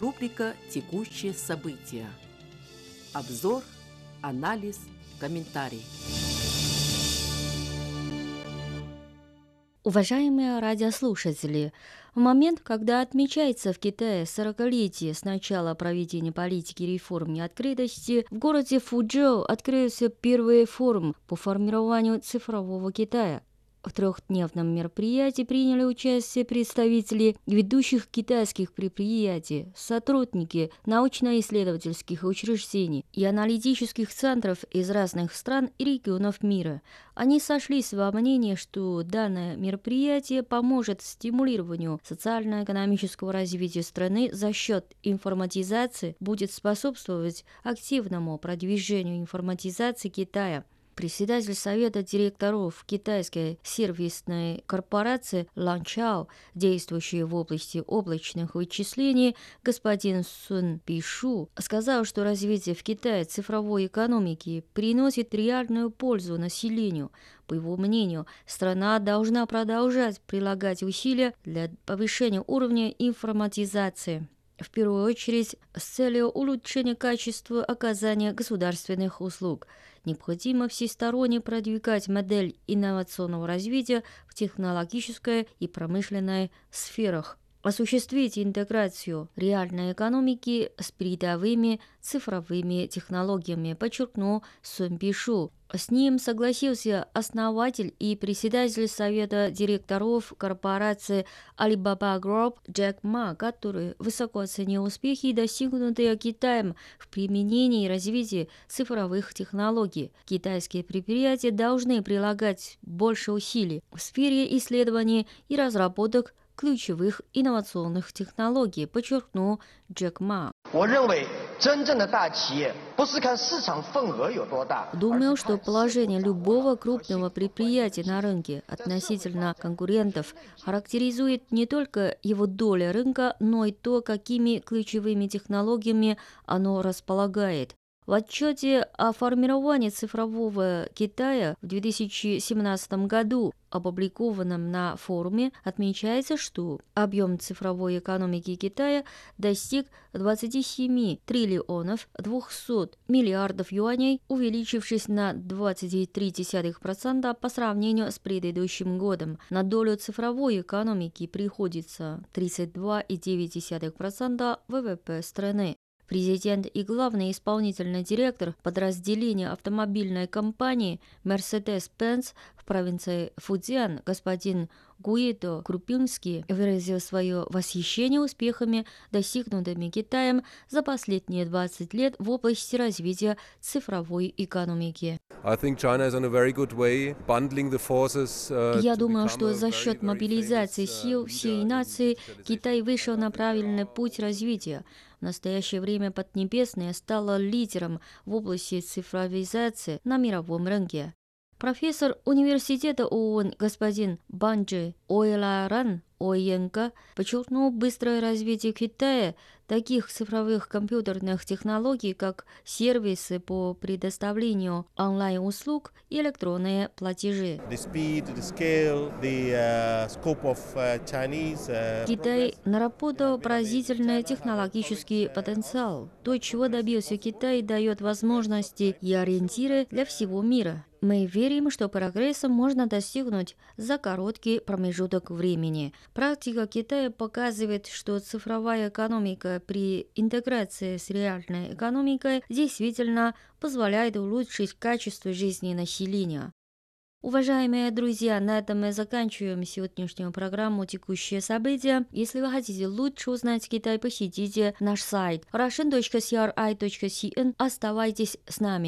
Рубрика «Текущие события». Обзор, анализ, комментарий. Уважаемые радиослушатели, в момент, когда отмечается в Китае 40-летие с начала проведения политики реформ и открытости, в городе Фуджоу открылся первый форум по формированию цифрового Китая. В трехдневном мероприятии приняли участие представители ведущих китайских предприятий, сотрудники научно-исследовательских учреждений и аналитических центров из разных стран и регионов мира. Они сошлись во мнении, что данное мероприятие поможет стимулированию социально-экономического развития страны за счет информатизации, будет способствовать активному продвижению информатизации Китая – председатель Совета директоров китайской сервисной корпорации Ланчао, действующей в области облачных вычислений, господин Сун Пишу, сказал, что развитие в Китае цифровой экономики приносит реальную пользу населению. По его мнению, страна должна продолжать прилагать усилия для повышения уровня информатизации в первую очередь с целью улучшения качества оказания государственных услуг. Необходимо всесторонне продвигать модель инновационного развития в технологической и промышленной сферах осуществить интеграцию реальной экономики с передовыми цифровыми технологиями, подчеркнул Сун Бишу. С ним согласился основатель и председатель Совета директоров корпорации Alibaba Group Джек Ма, который высоко оценил успехи, достигнутые Китаем в применении и развитии цифровых технологий. Китайские предприятия должны прилагать больше усилий в сфере исследований и разработок ключевых инновационных технологий, подчеркнул Джек Ма. Думаю, что положение любого крупного предприятия на рынке относительно конкурентов характеризует не только его доля рынка, но и то, какими ключевыми технологиями оно располагает. В отчете о формировании цифрового Китая в 2017 году, опубликованном на форуме, отмечается, что объем цифровой экономики Китая достиг 27 триллионов 200 миллиардов юаней, увеличившись на 23% по сравнению с предыдущим годом. На долю цифровой экономики приходится 32,9% ВВП страны. Президент и главный исполнительный директор подразделения автомобильной компании Mercedes-Benz в провинции Фудзян господин Гуидо Крупинский выразил свое восхищение успехами, достигнутыми Китаем за последние 20 лет в области развития цифровой экономики. Uh, Я думаю, что за счет мобилизации uh, сил всей нации Китай вышел на правильный путь развития. В настоящее время Поднебесная стала лидером в области цифровизации на мировом рынке. Профессор университета ООН господин Банджи Ойларан Ойенко подчеркнул быстрое развитие Китая таких цифровых компьютерных технологий, как сервисы по предоставлению онлайн-услуг и электронные платежи. Китай наработал поразительный технологический потенциал. То, чего добился Китай, дает возможности и ориентиры для всего мира. Мы верим, что прогресса можно достигнуть за короткий промежуток времени. Практика Китая показывает, что цифровая экономика при интеграции с реальной экономикой действительно позволяет улучшить качество жизни населения. Уважаемые друзья, на этом мы заканчиваем сегодняшнюю программу «Текущие события». Если вы хотите лучше узнать Китай, посетите наш сайт russian.cri.cn. Оставайтесь с нами.